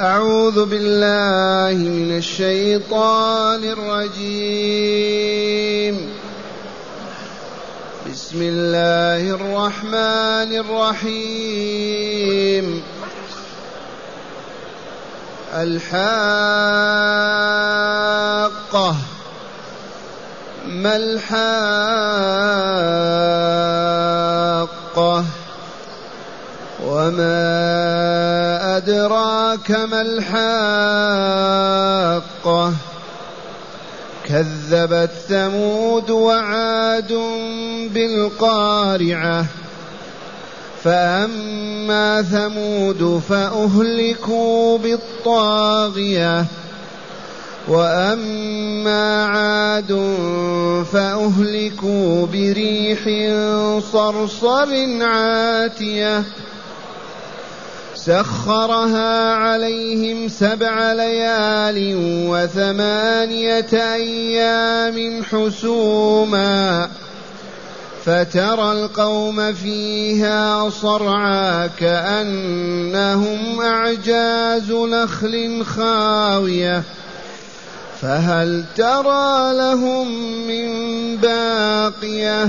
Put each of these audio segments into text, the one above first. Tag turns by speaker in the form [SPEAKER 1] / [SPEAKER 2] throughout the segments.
[SPEAKER 1] أعوذ بالله من الشيطان الرجيم. بسم الله الرحمن الرحيم. الحاقة. ما الحاقة؟ وما أدراك ما الحاقة؟ كذبت ثمود وعاد بالقارعة. فأما ثمود فأهلكوا بالطاغية. وأما عاد فأهلكوا بريح صرصر عاتية. سخرها عليهم سبع ليال وثمانية أيام حسوما فترى القوم فيها صرعى كأنهم أعجاز نخل خاوية فهل ترى لهم من باقية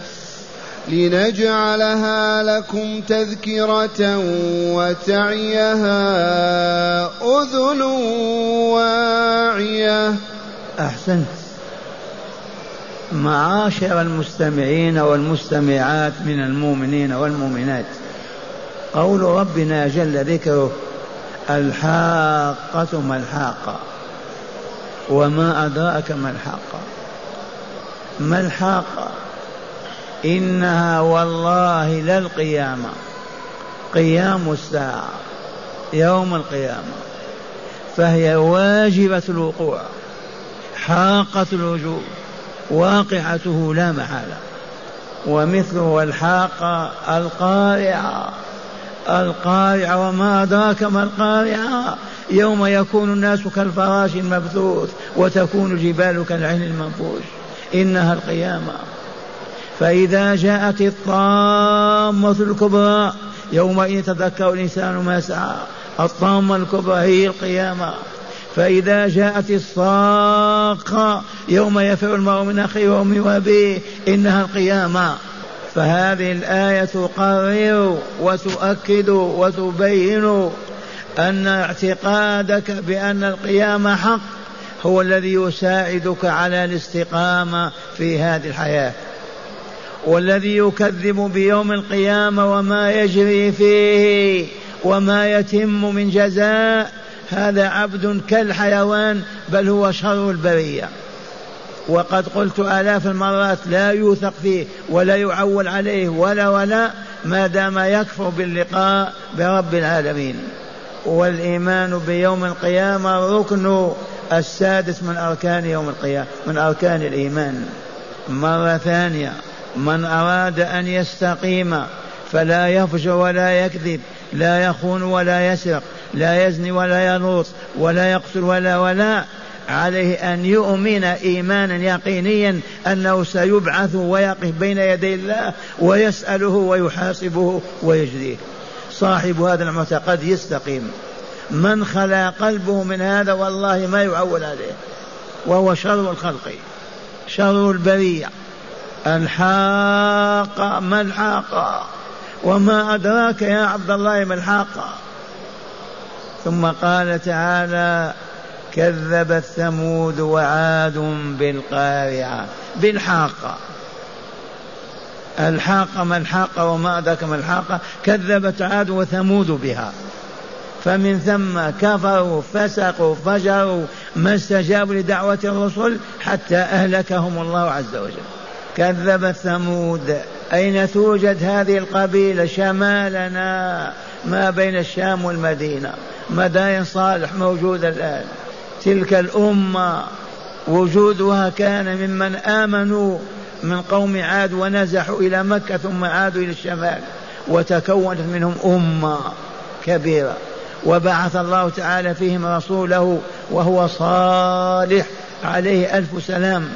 [SPEAKER 1] لنجعلها لكم تذكرة وتعيها أذن واعية.
[SPEAKER 2] أحسنت. معاشر المستمعين والمستمعات من المؤمنين والمؤمنات. قول ربنا جل ذكره الحاقة ما الحاقة وما أدراك ما الحاقة. ما الحاقة؟ إنها والله للقيامة قيام الساعة يوم القيامة. فهي واجبة الوقوع حاقة الوجوب واقعته لا محالة. ومثله الحاقة القارعة القارعة وما أدراك ما القارعة. يوم يكون الناس كالفراش المبثوث وتكون الجبال كالعين المنفوش. إنها القيامة. فإذا جاءت الطامة الكبرى يومئذ يتذكر الإنسان ما سعى. الطامة الكبرى هي القيامة. فإذا جاءت الصاخة يوم يفر المرء من أخيه وأمه وأبيه إنها القيامة. فهذه الآية تقرر وتؤكد وتبين أن اعتقادك بأن القيامة حق هو الذي يساعدك على الاستقامة في هذه الحياة. والذي يكذب بيوم القيامة وما يجري فيه وما يتم من جزاء هذا عبد كالحيوان بل هو شر البرية. وقد قلت آلاف المرات لا يوثق فيه ولا يعول عليه ولا ولا ما دام يكفر باللقاء برب العالمين. والإيمان بيوم القيامة ركن السادس من أركان يوم القيامة من أركان الإيمان. مرة ثانية. من أراد أن يستقيم فلا يفجر ولا يكذب لا يخون ولا يسرق لا يزني ولا يلوط ولا يقتل ولا ولا. عليه أن يؤمن إيمانا يقينيا أنه سيبعث ويقف بين يدي الله ويسأله ويحاسبه ويجزيه. صاحب هذا المعتقد يستقيم. من خلا قلبه من هذا والله ما يعول عليه وهو شر الخلق شر البريه الحاقة ما الحاقة وما أدراك يا عبد الله ما الحاقة ثم قال تعالى كذبت ثمود وعاد بالقارعة بالحاقة الحاقة ما الحاقة وما أدراك ما الحاقة كذبت عاد وثمود بها. فمن ثم كفروا فسقوا فجروا ما استجابوا لدعوة الرسل حتى أهلكهم الله عز وجل. كذبت ثمود. أين توجد هذه القبيلة شمالنا؟ ما بين الشام والمدينة. مدائن صالح موجودة الآن. تلك الأمة وجودها كان ممن آمنوا من قوم عاد ونزحوا إلى مكة ثم عادوا إلى الشمال. وتكونت منهم أمة كبيرة. وبعث الله تعالى فيهم رسوله وهو صالح عليه ألف سلام.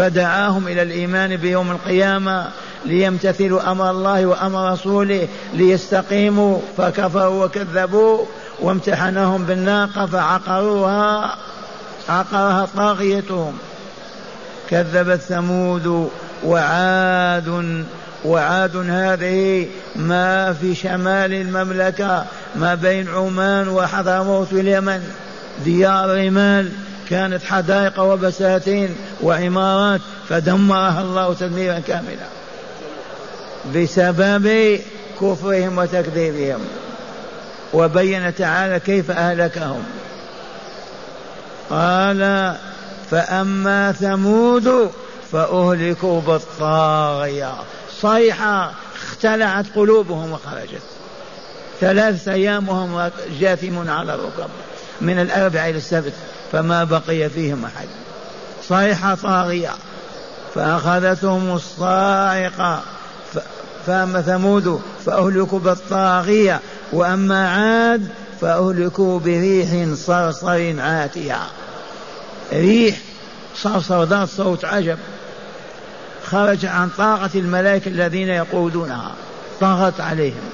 [SPEAKER 2] فدعاهم إلى الإيمان بيوم القيامة ليمتثلوا أمر الله وأمر رسوله ليستقيموا فكفروا وكذبوا وامتحنهم بالناقة فعقروها عقرها طاغيتهم. كذبت ثمود وعاد وعاد هذه ما في شمال المملكة ما بين عمان وحضرموت اليمن ديار رمال كانت حدائق وبساتين وعمارات فدمرها الله تدميرا كاملا بسبب كفرهم وتكذيبهم وبين تعالى كيف أهلكهم. قال فأما ثمود فأهلكوا بالطاغية. صيحة اختلعت قلوبهم وخرجت. ثلاثة أيام وهم جاثمون على الركب. من الأربع إلى السبت فما بقي فيهم أحد. صيحة طاغية فأخذتهم الصاعقة فأما ثمود فأهلكوا بالطاغية وأما عاد فأهلكوا بريح صرصر عاتية. ريح صرصر ذات صوت عجب. خرج عن طاقة الملائكة الذين يقودونها طغت عليهم.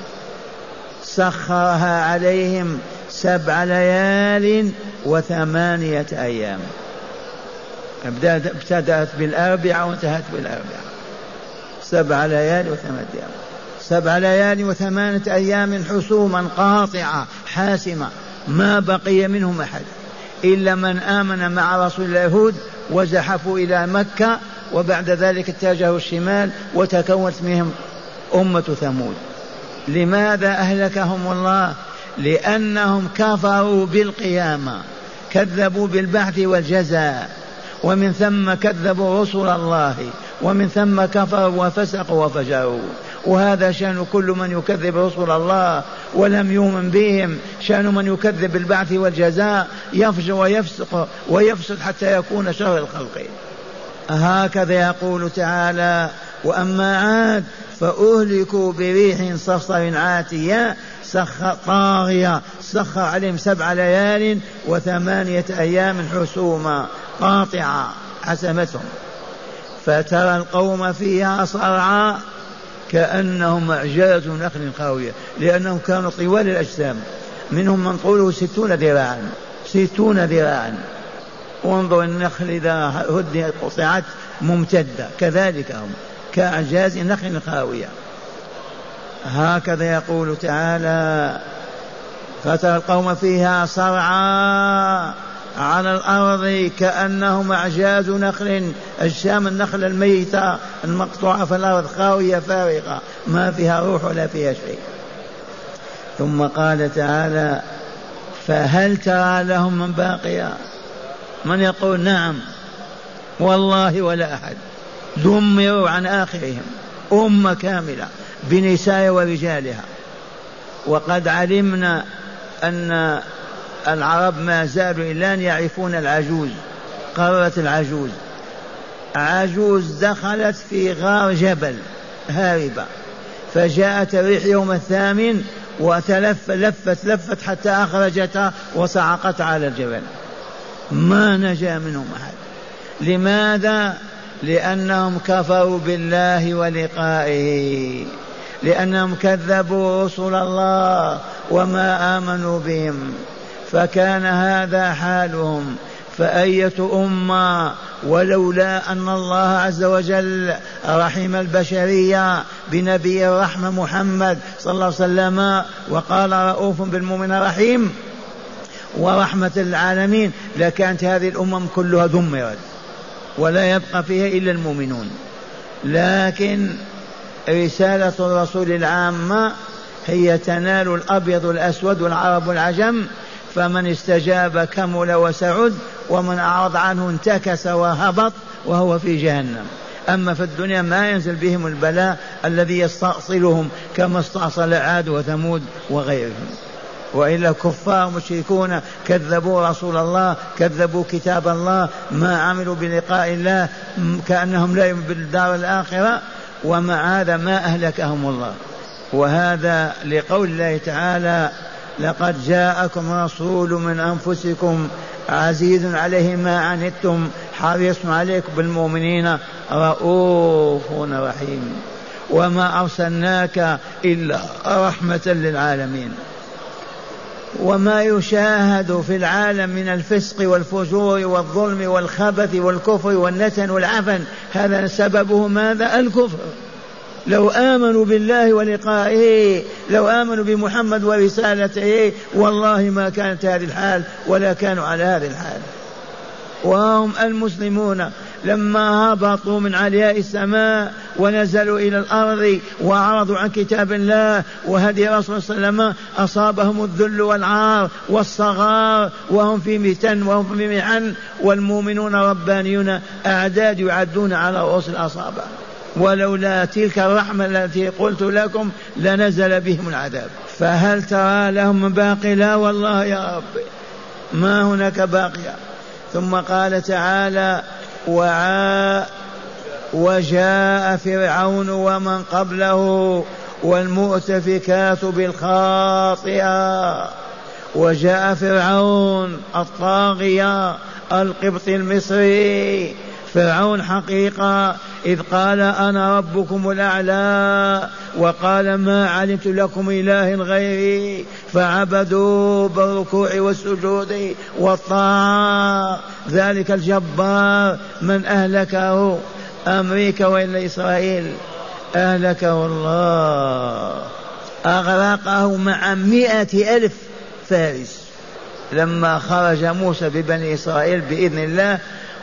[SPEAKER 2] سخرها عليهم سبع ليال وثمانية أيام. ابتدأت بالأربعة وانتهت بالأربعة. سبع ليال وثمانية أيام. سبع ليال وثمانية أيام حسوما قاطعة حاسمة. ما بقي منهم أحد. إلا من آمن مع رسول اليهود وزحفوا إلى مكة وبعد ذلك اتجهوا الشمال وتكونت منهم أمة ثمود. لماذا أهلكهم الله لأنهم كفروا بالقيامة كذبوا بالبعث والجزاء ومن ثم كذبوا رسل الله ومن ثم كفروا وفسقوا وفجروا. وهذا شأن كل من يكذب رسل الله ولم يؤمن بهم شأن من يكذب بالبعث والجزاء يفجر ويفسق ويفسد حتى يكون شر الخلق. هكذا يقول تعالى وأما عاد فأهلكوا بريح صرصر عاتية سخر طاغية سخر عليهم سبع ليال وثمانية أيام حسوما. قاطعة حسمتهم فترى القوم فيها صرعى كأنهم أعجاز نخل خاوية لأنهم كانوا طوال الأجسام. منهم من طوله ستون ذراعا ستون ذراعا. وانظر النخل إذا هدي قطعت ممتدة. كذلك هم كأعجاز نخل خاوية هكذا يقول تعالى فترى القوم فيها صرعى على الأرض كأنهم أعجاز نخل. أجسام النخل الميتة المقطوعة في الأرض خاوية فارغة ما فيها روح ولا فيها شيء. ثم قال تعالى فهل ترى لهم من باقية؟ من يقول نعم. والله ولا أحد. دمروا عن آخرهم. أمة كاملة. بنساء ورجالها. وقد علمنا أن العرب ما زالوا إلا أن يعرفون العجوز قررت العجوز. عجوز دخلت في غار جبل هاربة فجاءت الريح يوم الثامن وتلف لفت لفت حتى أخرجتها وصعقت على الجبل. ما نجا منهم أحد. لماذا؟ لأنهم كفروا بالله ولقائه. لأنهم كذبوا رسل الله وما آمنوا بهم. فكان هذا حالهم. فأية أمة ولولا أن الله عز وجل رحم البشرية بنبي الرحمة محمد صلى الله عليه وسلم وقال رؤوف بالمؤمن رحيم ورحمة العالمين لكانت هذه الأمم كلها دمرت ولا يبقى فيها إلا المؤمنون. لكن رسالة الرسول العامة هي تنال الأبيض والأسود والعرب والعجم فمن استجاب كمل وسعد ومن أعرض عنه انتكس وهبط وهو في جهنم. أما في الدنيا ما ينزل بهم البلاء الذي يستأصلهم كما استأصل عاد وثمود وغيرهم. وإلا كفار مشركون كذبوا رسول الله كذبوا كتاب الله ما عملوا بلقاء الله كأنهم لا يؤمنون بالدار الآخرة. ومع هذا ما أهلكهم الله. وهذا لقول الله تعالى لقد جاءكم رسول من أنفسكم عزيز عليه ما عنتم حريص عليكم بالمؤمنين رؤوف رحيم. وما أرسلناك إلا رحمة للعالمين. وما يشاهد في العالم من الفسق والفجور والظلم والخبث والكفر والنتن والعفن. هذا سببه ماذا؟ الكفر. لو آمنوا بالله ولقائه لو آمنوا بمحمد ورسالته والله ما كانت هذه الحال ولا كانوا على هذه الحال. وهم المسلمون لما هبطوا من علياء السماء ونزلوا إلى الأرض وأعرضوا عن كتاب الله وهدي رسول صلى الله عليه وسلم أصابهم الذل والعار والصغار وهم في متن وهم في محن والمؤمنون ربانيون أعداد يعدون على رؤوس الأصابع. ولولا تلك الرحمة التي قلت لكم لنزل بهم العذاب. فهل ترى لهم من باقي؟ لا والله يا رب. ما هناك باقية. ثم قال تعالى وعا وجاء فرعون ومن قبله والمؤتفكات بالخاطئة. وجاء فرعون الطاغية القبط المصري. فرعون حقيقة إذ قال أنا ربكم الأعلى وقال ما علمت لكم إله غيري فعبدوا بالركوع والسجود والطاعة. ذلك الجبار من أهلكه أمريكا وإلا إسرائيل. أهلكه الله. أغرقه مع مئة ألف فارس. لما خرج موسى ببني إسرائيل بإذن الله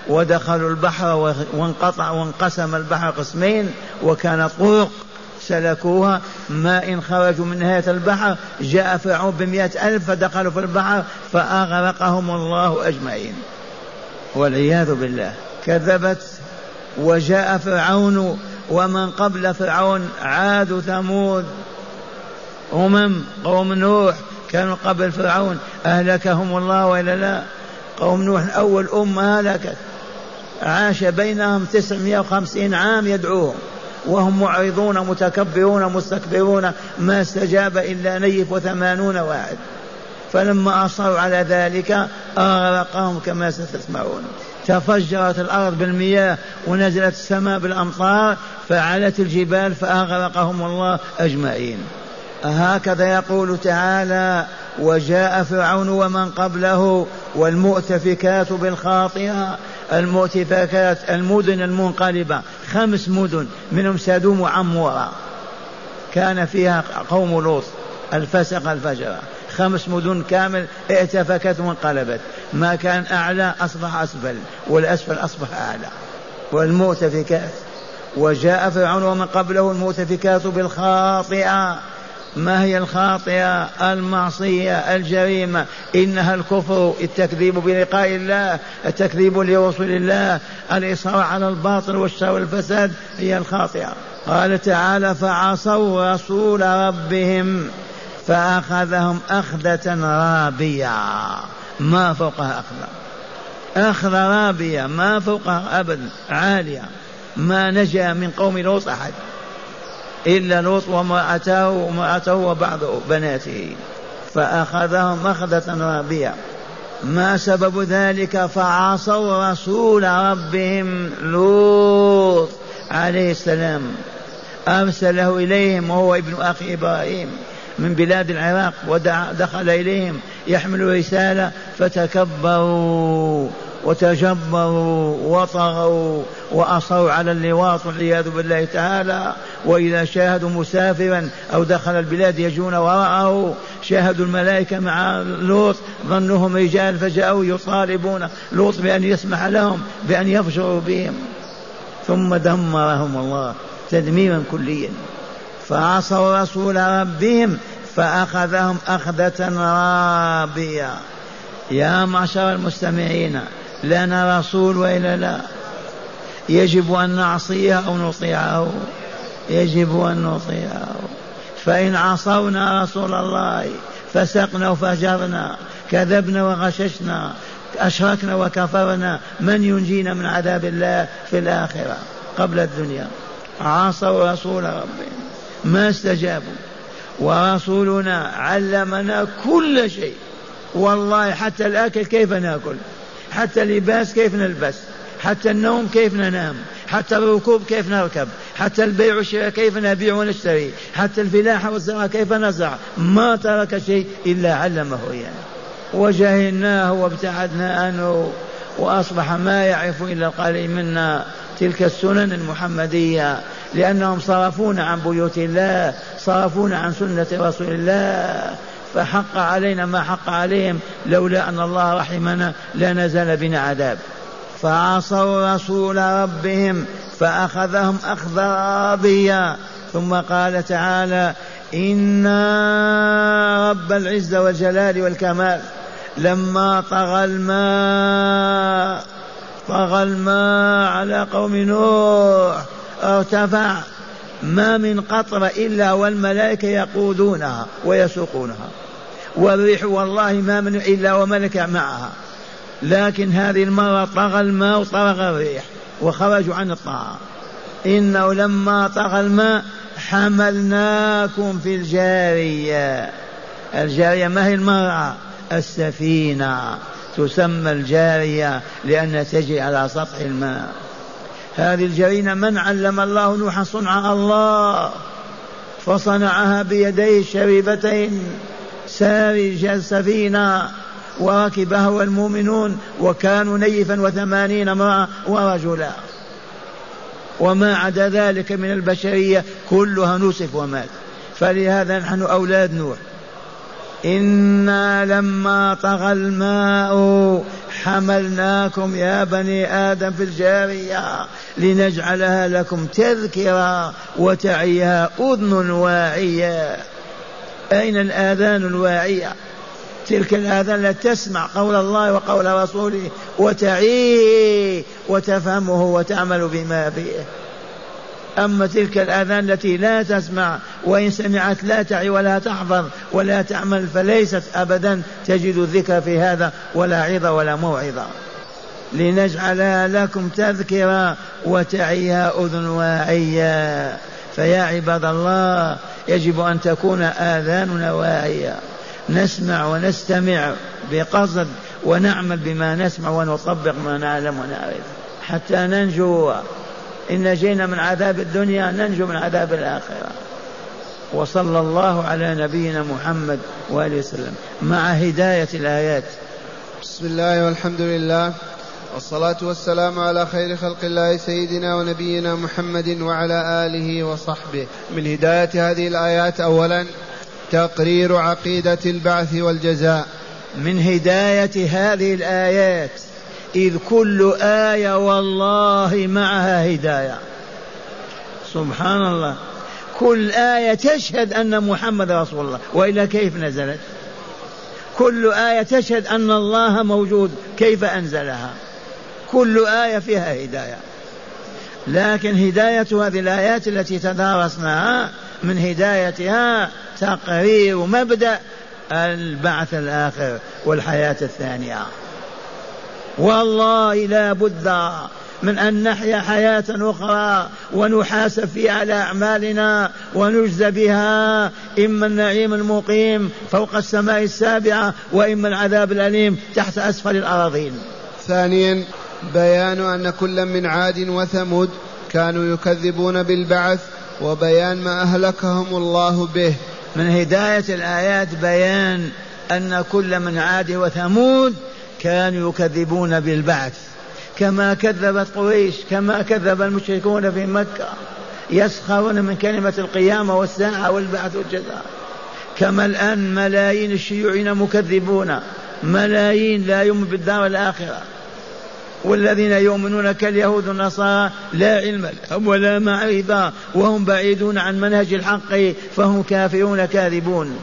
[SPEAKER 2] ودخلوا البحر وانقطع وانقسم البحر قسمين وكان طرق سلكوها. ما إن خرجوا من نهاية البحر جاء فرعون بمئة ألف فدخلوا في البحر فأغرقهم الله أجمعين. والعياذ بالله. كذبت وجاء فرعون ومن قبل فرعون عاد ثمود أمم قوم نوح. كانوا قبل فرعون أهلكهم الله وإلا لا؟ قوم نوح أول أمة هلكت. عاش بينهم تسعمائة وخمسين عام يدعوهم وهم معرضون متكبرون مستكبرون ما استجاب إلا نيف وثمانون واحد. فلما أصروا على ذلك أغرقهم كما ستسمعون. تفجرت الأرض بالمياه ونزلت السماء بالأمطار فعلت الجبال فأغرقهم الله أجمعين. هكذا يقول تعالى وجاء فرعون ومن قبله والمؤتفكات بالخاطئة. المؤتفكات المدن المنقلبة خمس مدن منهم سدوم وعمورة. كان فيها قوم لوط الفسق الفجر. خمس مدن كامل ائتفكت وانقلبت. ما كان أعلى أصبح أسفل والأسفل أصبح أعلى. والمؤتفكات وجاء فرعون ومن قبله المؤتفكات بالخاطئة ما هي الخاطئة المعصية الجريمة؟ إنها الكفر التكذيب بلقاء الله التكذيب لرسول الله الإصرار على الباطل والشر والفساد هي الخاطئة. قال تعالى فعصوا رسول ربهم فأخذهم أخذة رابية. ما فوقها أخذة. أخذ رابية ما فوقها أبدا عالية. ما نجا من قوم لوط أحد. إلا لوط وامرأته وامرأته وبعض بناته. فأخذهم أخذة رابية. ما سبب ذلك فعصوا رسول ربهم لوط عليه السلام. أرسله إليهم وهو ابن أخي إبراهيم من بلاد العراق ودخل إليهم يحمل رسالة فتكبروا. وتجبروا وطغوا وأصروا على اللواط والعياذ بالله تعالى. وإذا شاهدوا مسافرا أو دخل البلاد يجون وراءه شاهدوا الملائكة مع لوط ظنهم رجال فجاءوا يطالبون لوط بأن يسمح لهم بأن يفجروا بهم. ثم دمرهم الله تدميرا كليا. فعصوا رسول ربهم فأخذهم أخذة رابية. يا معشر المستمعين لنا رسول وإلا لا. يجب أن نعصيه أو نطيعه. يجب أن نطيعه. فإن عصونا رسول الله فسقنا وفجرنا كذبنا وغششنا أشركنا وكفرنا من ينجينا من عذاب الله في الآخرة قبل الدنيا؟ عصوا رسول ربهم ما استجابوا. ورسولنا علمنا كل شيء. والله حتى الأكل كيف نأكل؟ حتى اللباس كيف نلبس حتى النوم كيف ننام حتى الركوب كيف نركب حتى البيع والشراء كيف نبيع ونشتري حتى الفلاحة والزراعة كيف نزرع. ما ترك شيء إلا علمه إياه وجهلناه وابتعدنا عنه وأصبح ما يعرف إلا القليل منا تلك السنن المحمدية لأنهم صرفونا عن بيوت الله صرفونا عن سنة رسول الله. فحق علينا ما حق عليهم لولا أن الله رحمنا لنزل بنا عذاب. فعصوا رسول ربهم فأخذهم أخذ رابيا ثم قال تعالى إنا رب العزة والجلال والكمال. لما طغى الماء طغى الماء على قوم نوح ارتفع. ما من قطرة إلا والملائكة يقودونها ويسوقونها. والريح والله ما من إلا وملك معها. لكن هذه المرة طغى الماء وطرغ الريح وخرجوا عن الطاعة إنه لما طغى الماء حملناكم في الجارية. الجارية ما هي المرأة؟ السفينة. تسمى الجارية لأنها تجري على سطح الماء. هذه الجرينة من علم الله نوحا صنع الله؟ فصنعها بيديه الشريفتين. سارج السفينة وركبها والمؤمنون وكانوا نيفا وثمانين امرأة ورجلا. وما عدا ذلك من البشرية كلها نسف ومات. فلهذا نحن أولاد نوح. إنا لما طغى الماء حملناكم يا بني آدم في الجارية لنجعلها لكم تذكرة وتعيها أذن واعية. أين الآذان الواعية تلك الآذان التي تسمع قول الله وقول رسوله وتعيه وتفهمه وتعمل بما فيه. أما تلك الآذان التي لا تسمع وإن سمعت لا تعي ولا تحفظ ولا تعمل فليست أبدا تجد الذكر في هذا ولا عظة ولا موعظة. لنجعلها لكم تذكرة وتعيها أذن واعية. فيا عباد الله يجب أن تكون آذاننا واعية نسمع ونستمع بقصد ونعمل بما نسمع ونطبق ما نعلم ونعرف. حتى ننجو. إن نجينا من عذاب الدنيا ننجو من عذاب الآخرة. وصلى الله على نبينا محمد وآله وسلم. مع هداية الآيات.
[SPEAKER 1] بسم الله والحمد لله. والصلاة والسلام على خير خلق الله سيدنا ونبينا محمد وعلى آله وصحبه. من هداية هذه الآيات أولا تقرير عقيدة البعث والجزاء.
[SPEAKER 2] من هداية هذه الآيات إذ كل آية والله معها هداية. سبحان الله. كل آية تشهد أن محمد رسول الله. وإلا كيف نزلت؟ كل آية تشهد أن الله موجود. كيف أنزلها؟ كل آية فيها هداية. لكن هداية هذه الآيات التي تدارسناها من هدايتها تقرير مبدأ البعث الآخر والحياة الثانية. والله لا بد من أن نحيا حياة أخرى ونحاسب فيها على أعمالنا ونجزى بها إما النعيم المقيم فوق السماء السابعة وإما العذاب الأليم تحت أسفل الأراضين.
[SPEAKER 1] ثانيا بيان أن كل من عاد وثمود كانوا يكذبون بالبعث وبيان ما أهلكهم الله به.
[SPEAKER 2] من هداية الآيات بيان أن كل من عاد وثمود كانوا يكذبون بالبعث. كما كذبت قريش كما كذب المشركون في مكة يسخرون من كلمة القيامة والساعة والبعث والجزاء. كما الآن ملايين الشيوعيين مكذبون ملايين لا يؤمن بالدار الآخرة. والذين يؤمنون كاليهود والنصارى لا علم لهم ولا معرفة وهم بعيدون عن منهج الحق فهم كافرون كاذبون.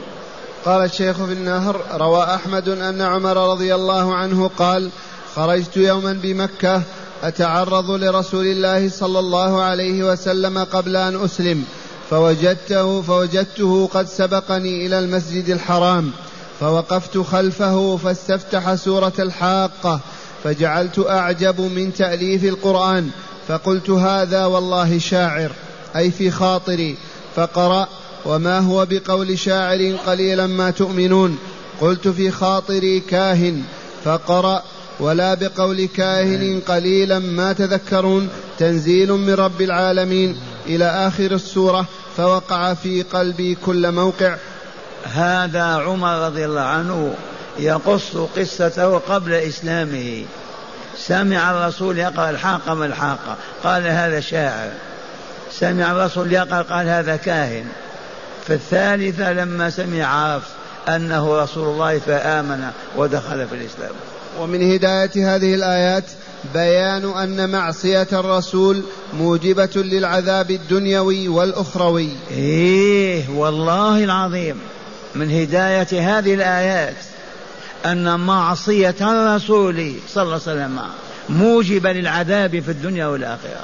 [SPEAKER 1] قال الشيخ في النهر روى أحمد أن عمر رضي الله عنه قال خرجت يوما بمكة أتعرض لرسول الله صلى الله عليه وسلم قبل أن أسلم فوجدته فوجدته قد سبقني إلى المسجد الحرام فوقفت خلفه فاستفتح سورة الحاقة فجعلت أعجب من تأليف القرآن فقلت هذا والله شاعر أي في خاطري فقرأ وما هو بقول شاعر قليلا ما تؤمنون قلت في خاطري كاهن فقرأ ولا بقول كاهن قليلا ما تذكرون تنزيل من رب العالمين إلى آخر السورة فوقع في قلبي كل موقع.
[SPEAKER 2] هذا عمر رضي الله عنه يقص قصته قبل إسلامه. سمع الرسول يقرأ الحاقة ما الحاقة؟ قال هذا شاعر. سمع الرسول يقرأ قال هذا كاهن. في الثالثة لما سمع عرف أنه رسول الله فآمن ودخل في الإسلام.
[SPEAKER 1] ومن هداية هذه الآيات بيان أن معصية الرسول موجبة للعذاب الدنيوي والأخروي.
[SPEAKER 2] إيه والله العظيم. من هداية هذه الآيات أن معصية الرسول صلى الله عليه وسلم موجبة للعذاب في الدنيا والآخرة.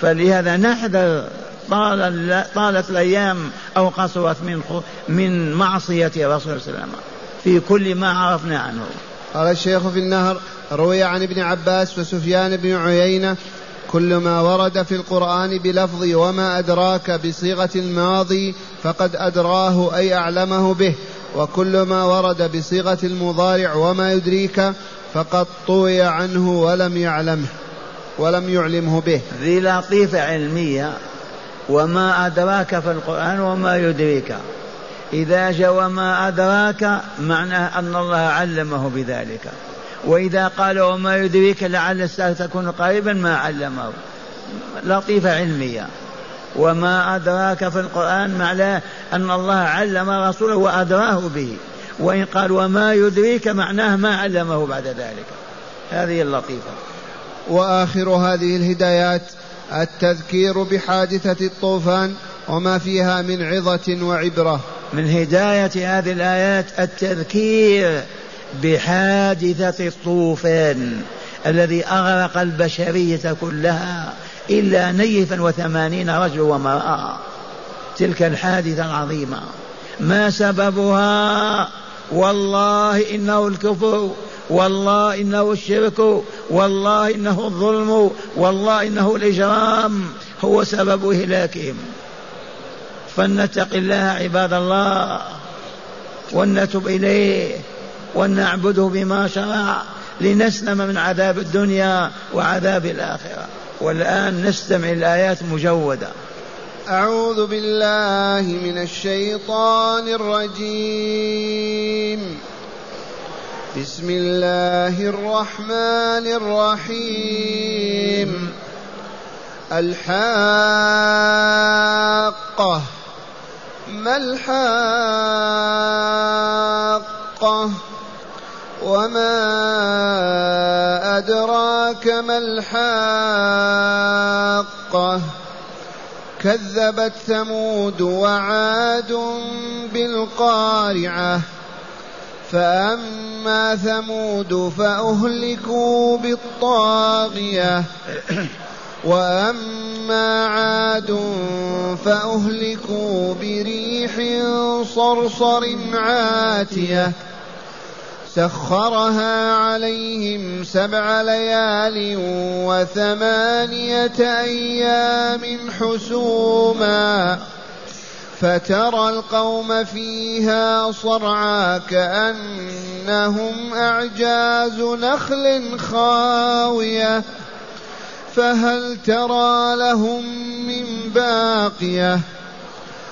[SPEAKER 2] فلهذا نحذر طال طالت الأيام أو قصرت من من معصية الرسول صلى الله عليه وسلم. في كل ما عرفنا عنه.
[SPEAKER 1] قال الشيخ في النهر روي عن ابن عباس وسفيان بن عيينة كل ما ورد في القرآن بلفظ وما أدراك بصيغة الماضي فقد أدراه أي أعلمه به. وكل ما ورد بصيغة المضارع وما يدريك فقد طوي عنه ولم يعلمه ولم يعلمه به.
[SPEAKER 2] ذي لطيفة علمية وما أدراك في القرآن وما يدريك. إذا جاء وما أدراك معناه أن الله علمه بذلك. وإذا قال وما يدريك لعل الساعة تكون قريبا ما علمه. لطيفة علمية. وما أدراك في القرآن معناه أن الله علم رسوله وأدراه به. وإن قال وما يدريك معناه ما علمه بعد ذلك. هذه اللطيفة.
[SPEAKER 1] وآخر هذه الهدايات التذكير بحادثة الطوفان وما فيها من عظة وعبرة.
[SPEAKER 2] من هداية هذه الآيات التذكير بحادثة الطوفان الذي أغرق البشرية كلها. إلا نيفا وثمانين رجل ومرأة تلك الحادثة العظيمة. ما سببها؟ والله إنه الكفر والله إنه الشرك والله إنه الظلم والله إنه الإجرام. هو سبب إهلاكهم. فلنتق الله عباد الله ولنتب إليه ولنعبده بما شرع لنسلم من عذاب الدنيا وعذاب الآخرة. والآن نستمع الآيات مجودة.
[SPEAKER 1] أعوذ بالله من الشيطان الرجيم. بسم الله الرحمن الرحيم. الحاقة. ما الحاقة؟ وما أدراك ما الحاقة؟ كذبت ثمود وعاد بالقارعة. فأما ثمود فأهلكوا بالطاغية. وأما عاد فأهلكوا بريح صرصر عاتية. سخرها عليهم سبع ليال وثمانية أيام حسوما فترى القوم فيها صرعى كأنهم أعجاز نخل خاوية فهل ترى لهم من باقية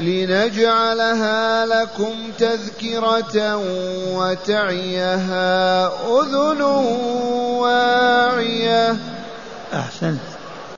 [SPEAKER 1] لنجعلها لكم تذكرة وتعيها أذن واعية.
[SPEAKER 2] أحسنت.